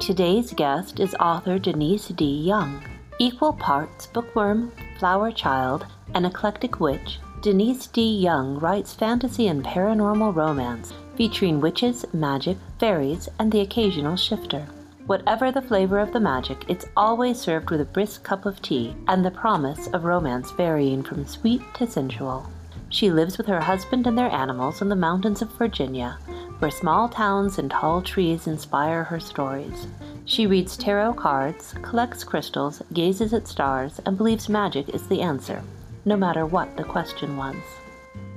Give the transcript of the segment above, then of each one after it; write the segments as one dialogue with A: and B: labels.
A: Today's guest is author Denise D. Young. Equal parts bookworm, flower child, and eclectic witch, Denise D. Young writes fantasy and paranormal romance featuring witches, magic, fairies, and the occasional shifter. Whatever the flavor of the magic, it's always served with a brisk cup of tea and the promise of romance varying from sweet to sensual. She lives with her husband and their animals in the mountains of Virginia, where small towns and tall trees inspire her stories. She reads tarot cards, collects crystals, gazes at stars, and believes magic is the answer, no matter what the question was.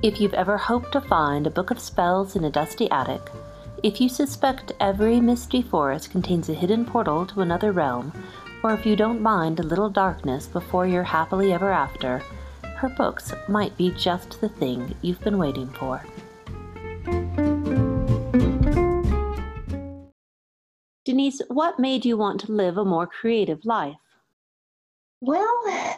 A: If you've ever hoped to find a book of spells in a dusty attic, if you suspect every misty forest contains a hidden portal to another realm, or if you don't mind a little darkness before you're happily ever after, her books might be just the thing you've been waiting for. Denise, what made you want to live a more creative life?
B: Well,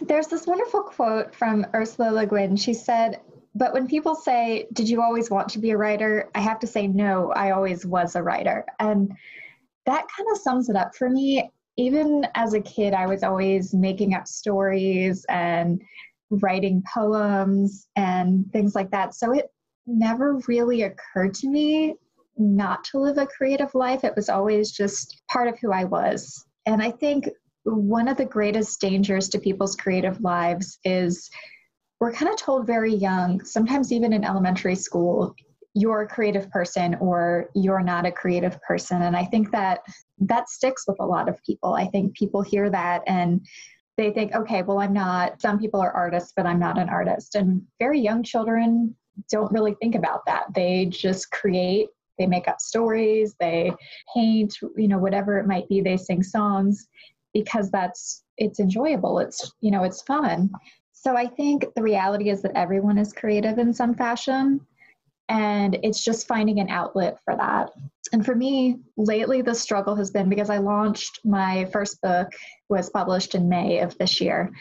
B: there's this wonderful quote from Ursula Le Guin. She said, But when people say, Did you always want to be a writer? I have to say, No, I always was a writer. And that kind of sums it up for me. Even as a kid, I was always making up stories and writing poems and things like that. So it never really occurred to me not to live a creative life. It was always just part of who I was. And I think one of the greatest dangers to people's creative lives is we're kind of told very young, sometimes even in elementary school, you're a creative person or you're not a creative person. And I think that that sticks with a lot of people. I think people hear that and they think, okay, well, I'm not, some people are artists, but I'm not an artist. And very young children don't really think about that. They just create they make up stories, they paint, you know, whatever it might be, they sing songs because that's it's enjoyable. It's, you know, it's fun. So I think the reality is that everyone is creative in some fashion and it's just finding an outlet for that. And for me, lately the struggle has been because I launched my first book was published in May of this year.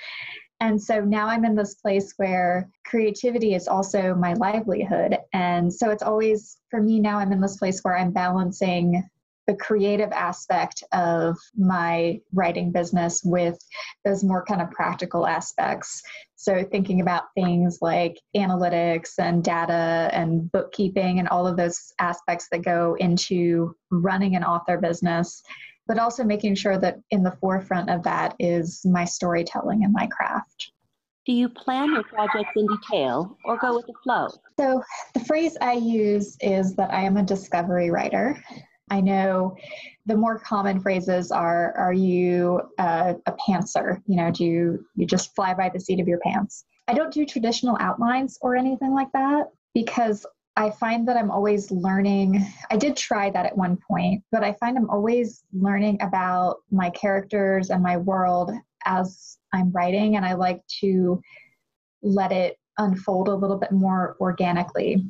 B: And so now I'm in this place where creativity is also my livelihood. And so it's always, for me now, I'm in this place where I'm balancing the creative aspect of my writing business with those more kind of practical aspects. So, thinking about things like analytics and data and bookkeeping and all of those aspects that go into running an author business but also making sure that in the forefront of that is my storytelling and my craft.
A: Do you plan your projects in detail or go with the flow?
B: So, the phrase I use is that I am a discovery writer. I know the more common phrases are Are you a, a pantser? You know, do you, you just fly by the seat of your pants? I don't do traditional outlines or anything like that because I find that I'm always learning. I did try that at one point, but I find I'm always learning about my characters and my world as I'm writing, and I like to let it unfold a little bit more organically.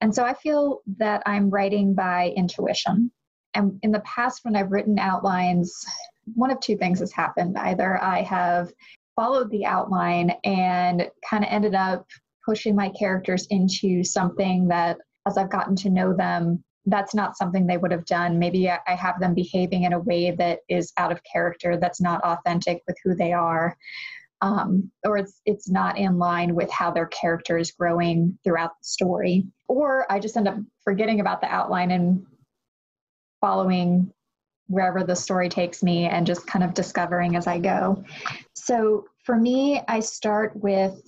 B: And so I feel that I'm writing by intuition. And in the past, when I've written outlines, one of two things has happened. Either I have followed the outline and kind of ended up pushing my characters into something that as I've gotten to know them, that's not something they would have done. Maybe I have them behaving in a way that is out of character, that's not authentic with who they are. Um, or it's it's not in line with how their character is growing throughout the story. Or I just end up forgetting about the outline and following wherever the story takes me and just kind of discovering as I go. So for me, I start with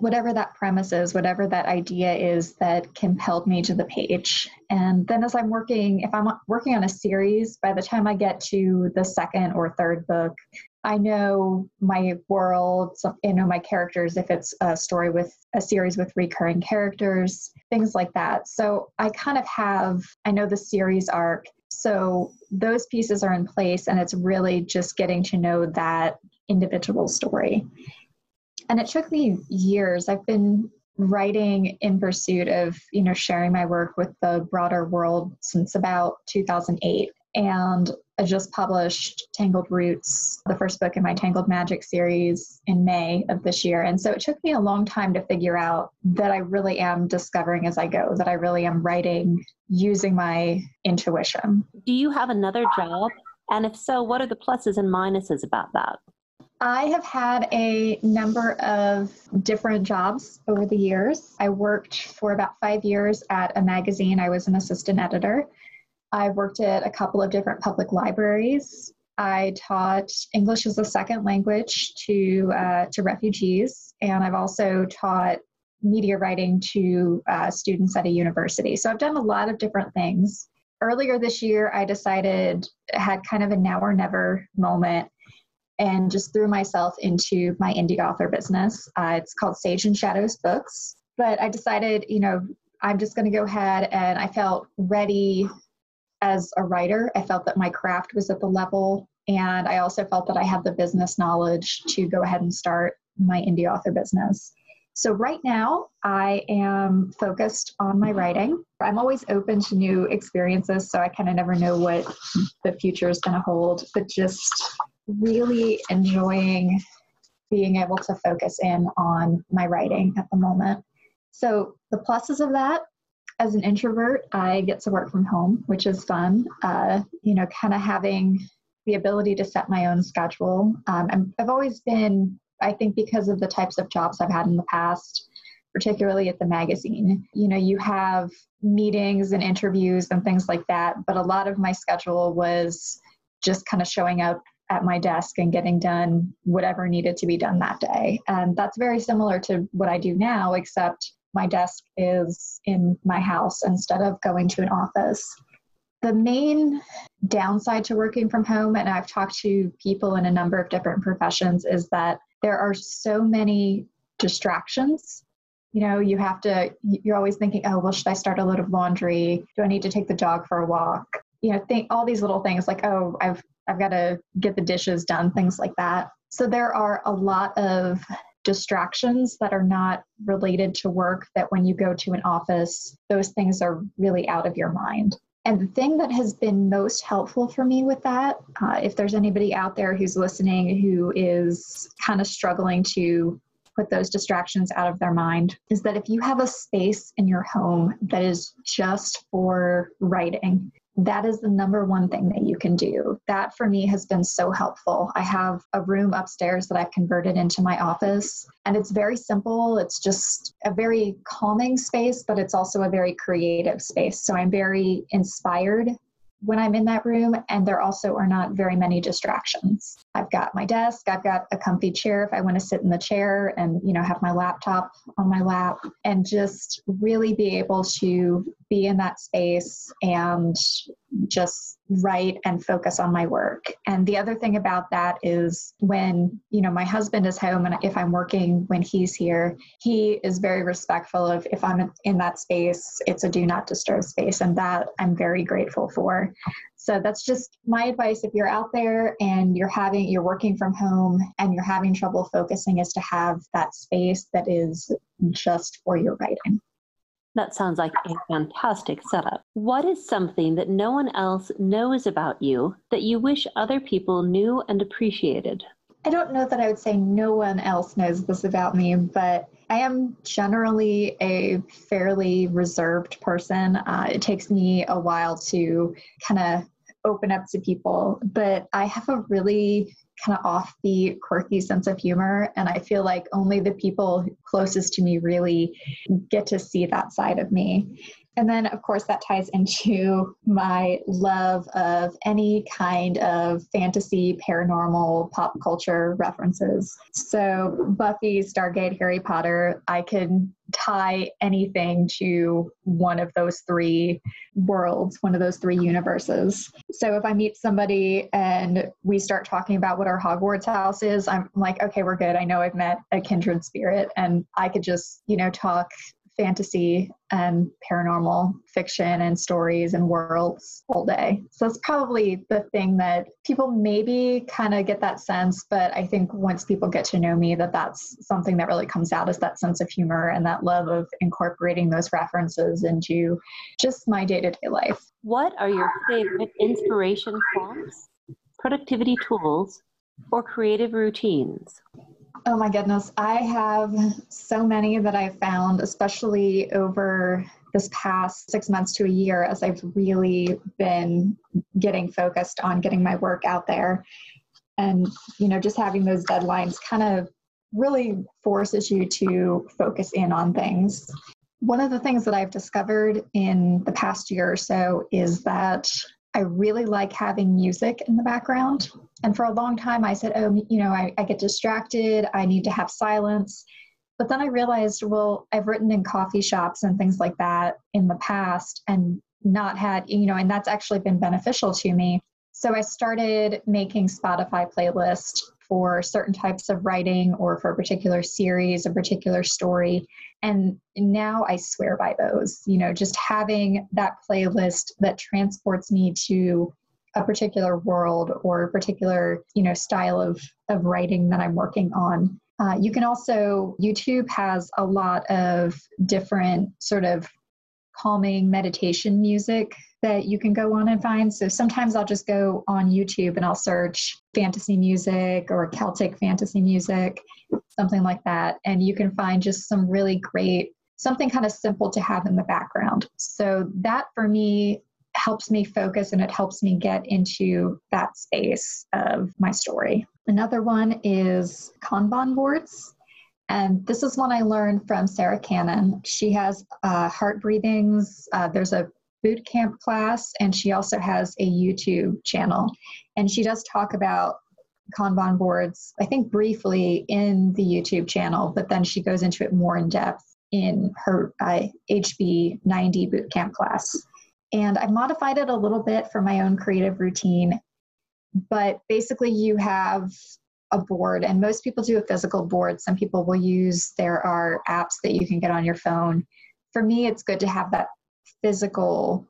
B: whatever that premise is, whatever that idea is that compelled me to the page. And then as I'm working, if I'm working on a series, by the time I get to the second or third book, I know my world, you know my characters, if it's a story with a series with recurring characters, things like that. So I kind of have, I know the series arc. So those pieces are in place, and it's really just getting to know that individual story. And it took me years. I've been writing in pursuit of, you know, sharing my work with the broader world since about 2008. And I just published Tangled Roots, the first book in my Tangled Magic series, in May of this year. And so it took me a long time to figure out that I really am discovering as I go, that I really am writing using my intuition.
A: Do you have another job And if so, what are the pluses and minuses about that?
B: I have had a number of different jobs over the years. I worked for about five years at a magazine. I was an assistant editor. I've worked at a couple of different public libraries. I taught English as a second language to uh, to refugees, and I've also taught media writing to uh, students at a university. So I've done a lot of different things. Earlier this year, I decided had kind of a now or never moment and just threw myself into my indie author business. Uh, it's called Sage and Shadows Books. But I decided, you know, I'm just going to go ahead and I felt ready as a writer. I felt that my craft was at the level, and I also felt that I had the business knowledge to go ahead and start my indie author business. So, right now, I am focused on my writing. I'm always open to new experiences, so I kind of never know what the future is going to hold, but just really enjoying being able to focus in on my writing at the moment. So, the pluses of that as an introvert, I get to work from home, which is fun. Uh, you know, kind of having the ability to set my own schedule. Um, I've always been, I think, because of the types of jobs I've had in the past, particularly at the magazine, you know, you have meetings and interviews and things like that, but a lot of my schedule was just kind of showing up at my desk and getting done whatever needed to be done that day. And that's very similar to what I do now, except my desk is in my house instead of going to an office. The main downside to working from home, and I've talked to people in a number of different professions, is that there are so many distractions. You know, you have to, you're always thinking, oh, well, should I start a load of laundry? Do I need to take the dog for a walk? You know, think all these little things like, oh, I've I've got to get the dishes done, things like that. So there are a lot of distractions that are not related to work that when you go to an office, those things are really out of your mind. And the thing that has been most helpful for me with that, uh, if there's anybody out there who's listening who is kind of struggling to put those distractions out of their mind, is that if you have a space in your home that is just for writing, that is the number one thing that you can do. That for me has been so helpful. I have a room upstairs that I've converted into my office, and it's very simple. It's just a very calming space, but it's also a very creative space. So I'm very inspired when I'm in that room, and there also are not very many distractions. I've got my desk, I've got a comfy chair if I want to sit in the chair and, you know, have my laptop on my lap and just really be able to be in that space and just write and focus on my work. And the other thing about that is when, you know, my husband is home and if I'm working when he's here, he is very respectful of if I'm in that space, it's a do not disturb space. And that I'm very grateful for. So that's just my advice if you're out there and you're having you're working from home and you're having trouble focusing is to have that space that is just for your writing.
A: That sounds like a fantastic setup. What is something that no one else knows about you that you wish other people knew and appreciated?
B: I don't know that I would say no one else knows this about me, but I am generally a fairly reserved person. Uh, it takes me a while to kind of open up to people, but I have a really kind of off the quirky sense of humor. And I feel like only the people closest to me really get to see that side of me. And then, of course, that ties into my love of any kind of fantasy, paranormal, pop culture references. So, Buffy, Stargate, Harry Potter, I can tie anything to one of those three worlds, one of those three universes. So, if I meet somebody and we start talking about what our Hogwarts house is, I'm like, okay, we're good. I know I've met a kindred spirit, and I could just, you know, talk fantasy and paranormal fiction and stories and worlds all day. So that's probably the thing that people maybe kind of get that sense, but I think once people get to know me that that's something that really comes out is that sense of humor and that love of incorporating those references into just my day-to-day life.
A: What are your favorite inspiration prompts, productivity tools, or creative routines?
B: Oh my goodness. I have so many that I've found, especially over this past six months to a year as I've really been getting focused on getting my work out there. And, you know, just having those deadlines kind of really forces you to focus in on things. One of the things that I've discovered in the past year or so is that I really like having music in the background. And for a long time, I said, oh, you know, I, I get distracted, I need to have silence. But then I realized, well, I've written in coffee shops and things like that in the past and not had, you know, and that's actually been beneficial to me. So I started making Spotify playlists for certain types of writing or for a particular series, a particular story. And now I swear by those, you know, just having that playlist that transports me to a particular world or a particular, you know, style of, of writing that I'm working on. Uh, you can also, YouTube has a lot of different sort of calming meditation music that you can go on and find. So sometimes I'll just go on YouTube and I'll search fantasy music or Celtic fantasy music, something like that. And you can find just some really great, something kind of simple to have in the background. So that for me helps me focus and it helps me get into that space of my story. Another one is Kanban boards. And this is one I learned from Sarah Cannon. She has uh, heart breathings. Uh, there's a boot camp class, and she also has a YouTube channel. And she does talk about Kanban boards, I think briefly in the YouTube channel, but then she goes into it more in depth in her uh, HB 90 boot camp class. And I've modified it a little bit for my own creative routine. But basically, you have a board, and most people do a physical board. Some people will use, there are apps that you can get on your phone. For me, it's good to have that physical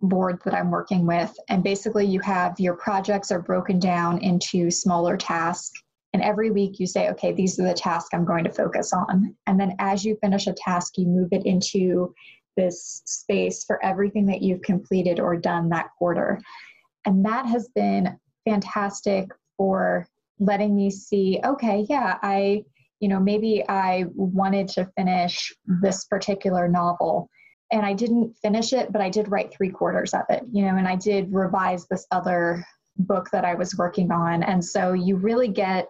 B: board that I'm working with. And basically, you have your projects are broken down into smaller tasks. And every week you say, okay, these are the tasks I'm going to focus on. And then as you finish a task, you move it into this space for everything that you've completed or done that quarter. And that has been fantastic for letting me see, okay, yeah, I, you know, maybe I wanted to finish this particular novel and I didn't finish it, but I did write three quarters of it, you know, and I did revise this other book that I was working on. And so you really get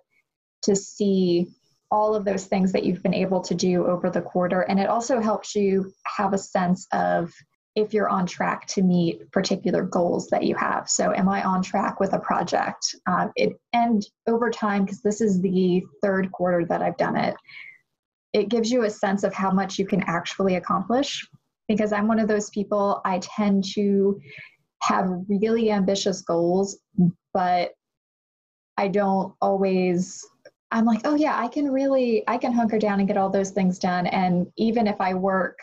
B: to see all of those things that you've been able to do over the quarter. And it also helps you have a sense of if you're on track to meet particular goals that you have. So, am I on track with a project? Uh, it, and over time, because this is the third quarter that I've done it, it gives you a sense of how much you can actually accomplish because I'm one of those people, I tend to have really ambitious goals, but I don't always I'm like, oh yeah, I can really I can hunker down and get all those things done and even if I work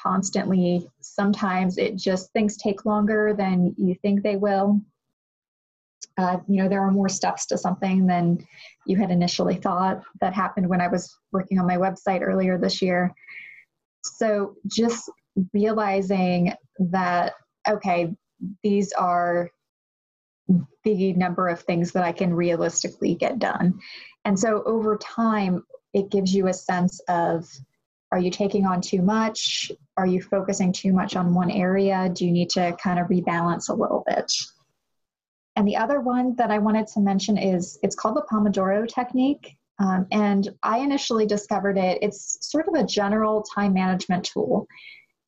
B: constantly, sometimes it just things take longer than you think they will. Uh, you know, there are more steps to something than you had initially thought. That happened when I was working on my website earlier this year. So just realizing that, okay, these are the number of things that I can realistically get done. And so over time, it gives you a sense of are you taking on too much? Are you focusing too much on one area? Do you need to kind of rebalance a little bit? And the other one that I wanted to mention is it's called the Pomodoro technique. Um, and I initially discovered it, it's sort of a general time management tool.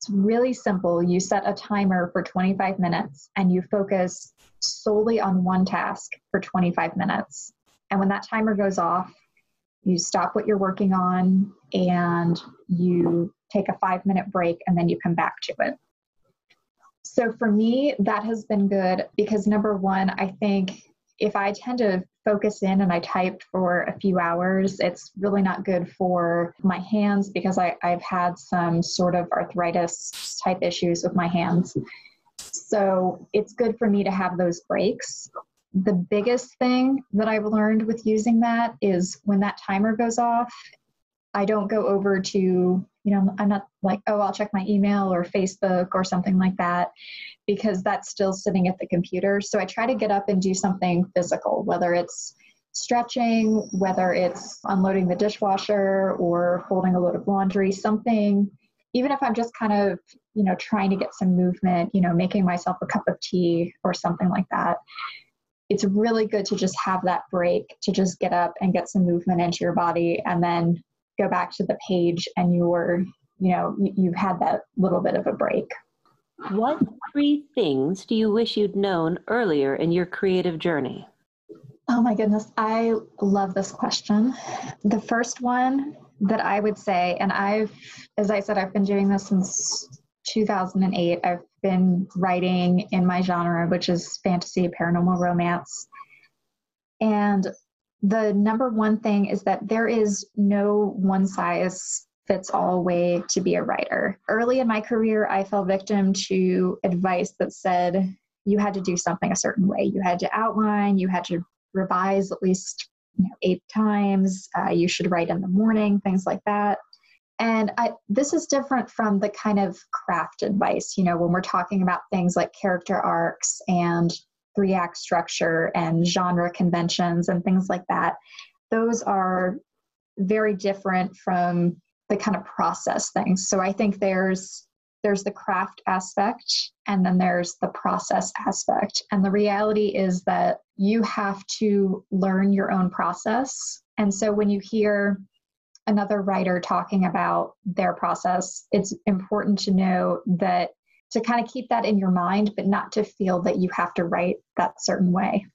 B: It's really simple. You set a timer for 25 minutes and you focus solely on one task for 25 minutes. And when that timer goes off, you stop what you're working on and you take a five minute break and then you come back to it. So for me, that has been good because number one, I think if I tend to focus in and I type for a few hours, it's really not good for my hands because I, I've had some sort of arthritis type issues with my hands. So it's good for me to have those breaks. The biggest thing that I've learned with using that is when that timer goes off, I don't go over to, you know, I'm not like, oh, I'll check my email or Facebook or something like that because that's still sitting at the computer. So I try to get up and do something physical, whether it's stretching, whether it's unloading the dishwasher or folding a load of laundry, something, even if I'm just kind of, you know, trying to get some movement, you know, making myself a cup of tea or something like that. It's really good to just have that break to just get up and get some movement into your body and then go back to the page and you were, you know, you've had that little bit of a break.
A: What three things do you wish you'd known earlier in your creative journey?
B: Oh my goodness, I love this question. The first one that I would say, and I've, as I said, I've been doing this since 2008. I've been writing in my genre, which is fantasy, paranormal romance. And the number one thing is that there is no one size fits all way to be a writer. Early in my career, I fell victim to advice that said you had to do something a certain way. You had to outline, you had to revise at least you know, eight times, uh, you should write in the morning, things like that. And I, this is different from the kind of craft advice, you know, when we're talking about things like character arcs and three act structure and genre conventions and things like that. Those are very different from the kind of process things. So I think there's there's the craft aspect and then there's the process aspect. And the reality is that you have to learn your own process. And so when you hear another writer talking about their process, it's important to know that to kind of keep that in your mind, but not to feel that you have to write that certain way.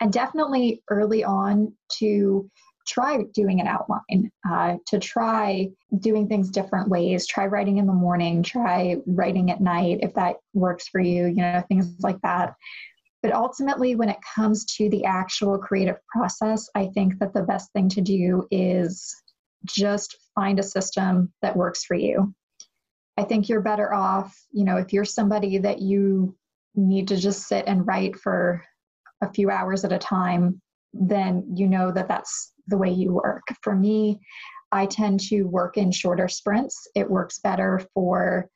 B: And definitely early on to try doing an outline, uh, to try doing things different ways, try writing in the morning, try writing at night if that works for you, you know, things like that. But ultimately, when it comes to the actual creative process, I think that the best thing to do is just find a system that works for you. I think you're better off, you know, if you're somebody that you need to just sit and write for a few hours at a time, then you know that that's the way you work. For me, I tend to work in shorter sprints. It works better for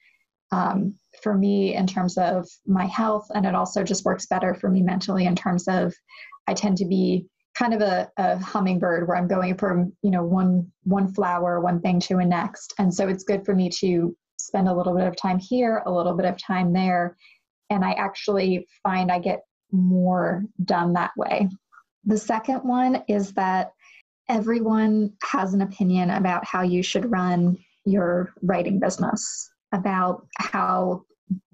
B: um, for me in terms of my health, and it also just works better for me mentally in terms of I tend to be kind of a, a hummingbird where I'm going from you know one one flower, one thing to a next, and so it's good for me to spend a little bit of time here, a little bit of time there, and I actually find I get more done that way. The second one is that everyone has an opinion about how you should run your writing business, about how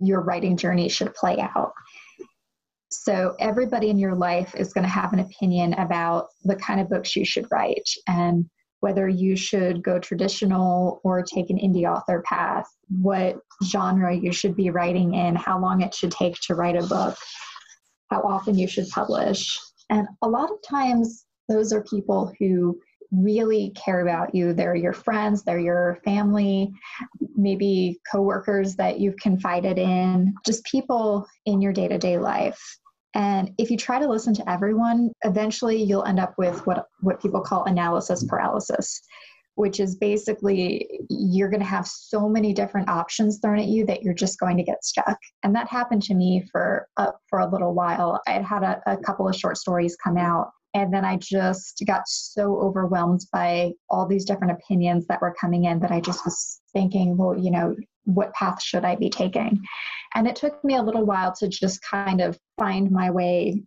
B: your writing journey should play out. So, everybody in your life is going to have an opinion about the kind of books you should write and whether you should go traditional or take an indie author path, what genre you should be writing in, how long it should take to write a book, how often you should publish. And a lot of times, those are people who really care about you. They're your friends, they're your family, maybe coworkers that you've confided in, just people in your day to day life. And if you try to listen to everyone, eventually you'll end up with what, what people call analysis paralysis, which is basically you're going to have so many different options thrown at you that you're just going to get stuck. And that happened to me for, uh, for a little while. I had had a, a couple of short stories come out and then I just got so overwhelmed by all these different opinions that were coming in that I just was thinking, well, you know, what path should I be taking? And it took me a little while to just kind of find my way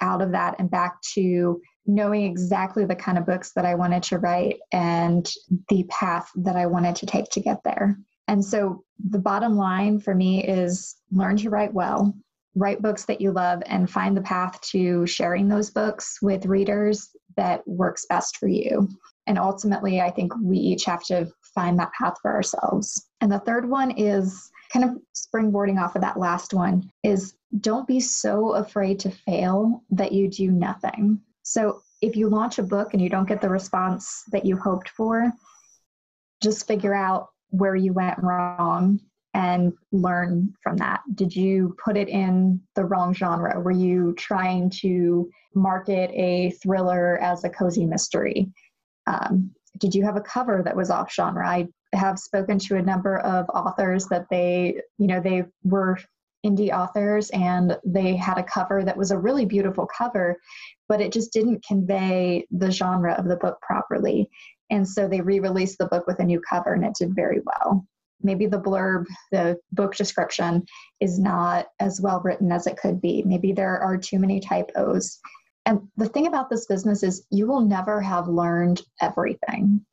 B: out of that and back to knowing exactly the kind of books that I wanted to write and the path that I wanted to take to get there. And so the bottom line for me is learn to write well, write books that you love and find the path to sharing those books with readers that works best for you. And ultimately, I think we each have to find that path for ourselves. And the third one is kind of springboarding off of that last one is don't be so afraid to fail that you do nothing. So if you launch a book and you don't get the response that you hoped for, just figure out where you went wrong and learn from that? Did you put it in the wrong genre? Were you trying to market a thriller as a cozy mystery? Um, did you have a cover that was off genre? I have spoken to a number of authors that they, you know, they were indie authors and they had a cover that was a really beautiful cover, but it just didn't convey the genre of the book properly. And so they re released the book with a new cover and it did very well. Maybe the blurb, the book description, is not as well written as it could be. Maybe there are too many typos. And the thing about this business is you will never have learned everything.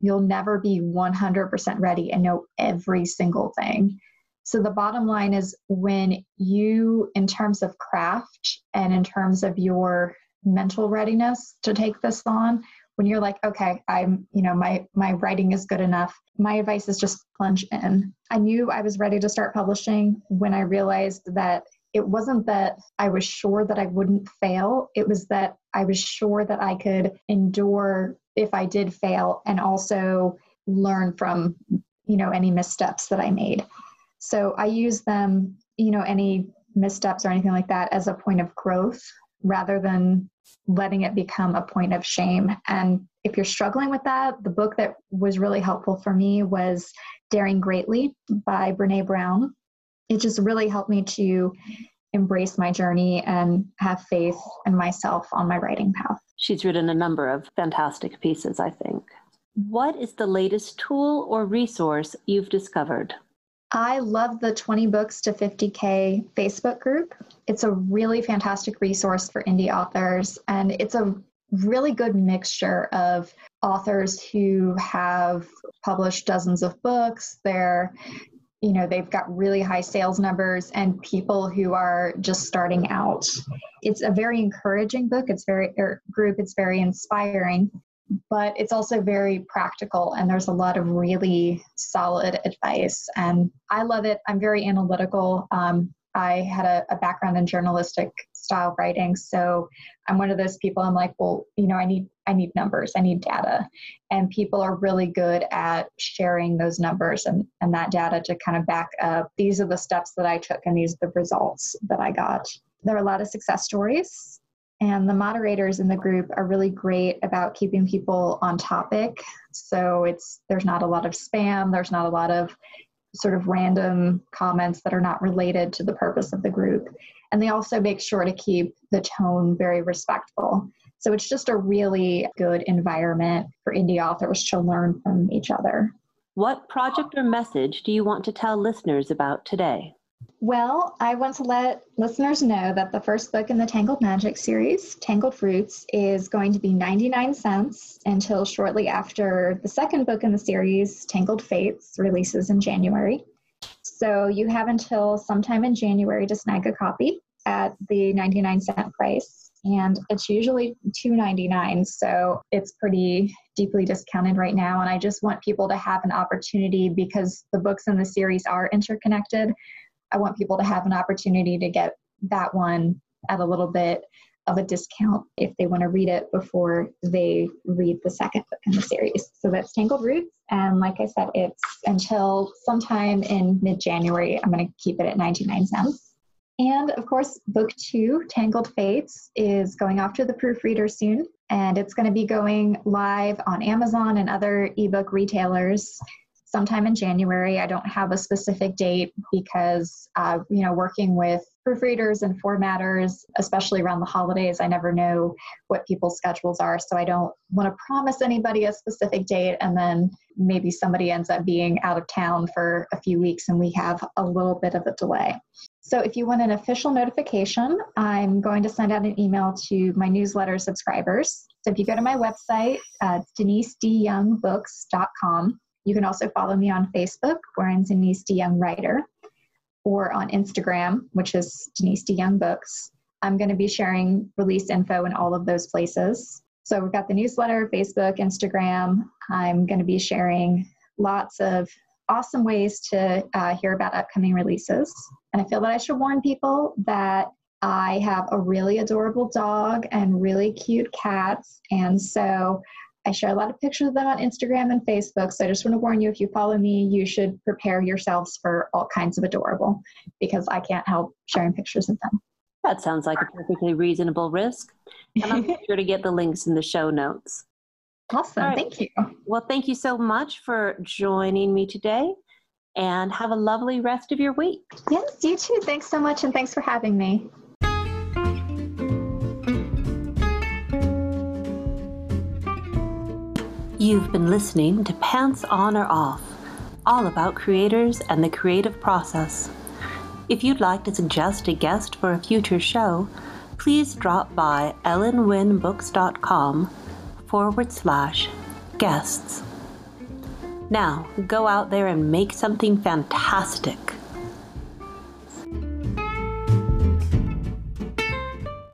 B: You'll never be 100% ready and know every single thing. So the bottom line is when you, in terms of craft and in terms of your mental readiness to take this on, when you're like, okay, I'm, you know, my my writing is good enough. My advice is just plunge in. I knew I was ready to start publishing when I realized that it wasn't that I was sure that I wouldn't fail. It was that I was sure that I could endure if I did fail and also learn from, you know, any missteps that I made. So I use them, you know, any missteps or anything like that as a point of growth rather than letting it become a point of shame. And if you're struggling with that, the book that was really helpful for me was Daring Greatly by Brene Brown. It just really helped me to embrace my journey and have faith in myself on my writing path.
A: She's written a number of fantastic pieces, I think. What is the latest tool or resource you've discovered?
B: I love the 20 books to 50K Facebook group. It's a really fantastic resource for indie authors, and it's a really good mixture of authors who have published dozens of books. They're you know they've got really high sales numbers and people who are just starting out it's a very encouraging book it's very er, group it's very inspiring but it's also very practical and there's a lot of really solid advice and i love it. I'm very analytical. Um, i had a, a, background in journalistic style writing so i'm one of those people i'm like well you know i need i need numbers i need data. And people are really good at sharing those numbers and, and that data to kind of back up these are the steps that i took and these are the results that i got. There are a lot of success stories and the moderators in the group are really great about keeping people on topic. So it's there's not a lot of spam, there's not a lot of sort of random comments that are not related to the purpose of the group. And they also make sure to keep the tone very respectful. So it's just a really good environment for indie authors to learn from each other.
A: What project or message do you want to tell listeners about today?
B: Well, I want to let listeners know that the first book in the Tangled Magic series, Tangled Roots, is going to be 99 cents until shortly after the second book in the series, Tangled Fates, releases in January. So you have until sometime in January to snag a copy at the 99 cent price. And it's usually $2.99, so it's pretty deeply discounted right now. And I just want people to have an opportunity because the books in the series are interconnected I want people to have an opportunity to get that one at a little bit of a discount if they want to read it before they read the second book in the series. So that's Tangled Roots. And like I said, it's until sometime in mid January. I'm going to keep it at 99 cents. And of course, book two, Tangled Fates, is going off to the proofreader soon. And it's going to be going live on Amazon and other ebook retailers sometime in January. I don't have a specific date because, uh, you know, working with proofreaders and formatters, especially around the holidays, I never know what people's schedules are. So I don't want to promise anybody a specific date and then maybe somebody ends up being out of town for a few weeks and we have a little bit of a delay. So if you want an official notification, I'm going to send out an email to my newsletter subscribers. So if you go to my website, uh, denisedyoungbooks.com, you can also follow me on Facebook, where I'm Denise D. Young Writer, or on Instagram, which is Denise D. Young Books. I'm going to be sharing release info in all of those places. So we've got the newsletter, Facebook, Instagram. I'm going to be sharing lots of awesome ways to uh, hear about upcoming releases. And I feel that I should warn people that I have a really adorable dog and really cute cats. And so I share a lot of pictures of them on Instagram and Facebook. So I just want to warn you if you follow me, you should prepare yourselves for all kinds of adorable because I can't help sharing pictures of them.
A: That sounds like a perfectly reasonable risk. And I'm sure to get the links in the show notes.
B: Awesome. Right. Thank you.
A: Well, thank you so much for joining me today. and have a lovely rest of your week.
B: Yes, you too. Thanks so much, and thanks for having me.
A: You've been listening to Pants On or Off, all about creators and the creative process. If you'd like to suggest a guest for a future show, please drop by ellenwynbooks.com forward slash guests. Now, go out there and make something fantastic.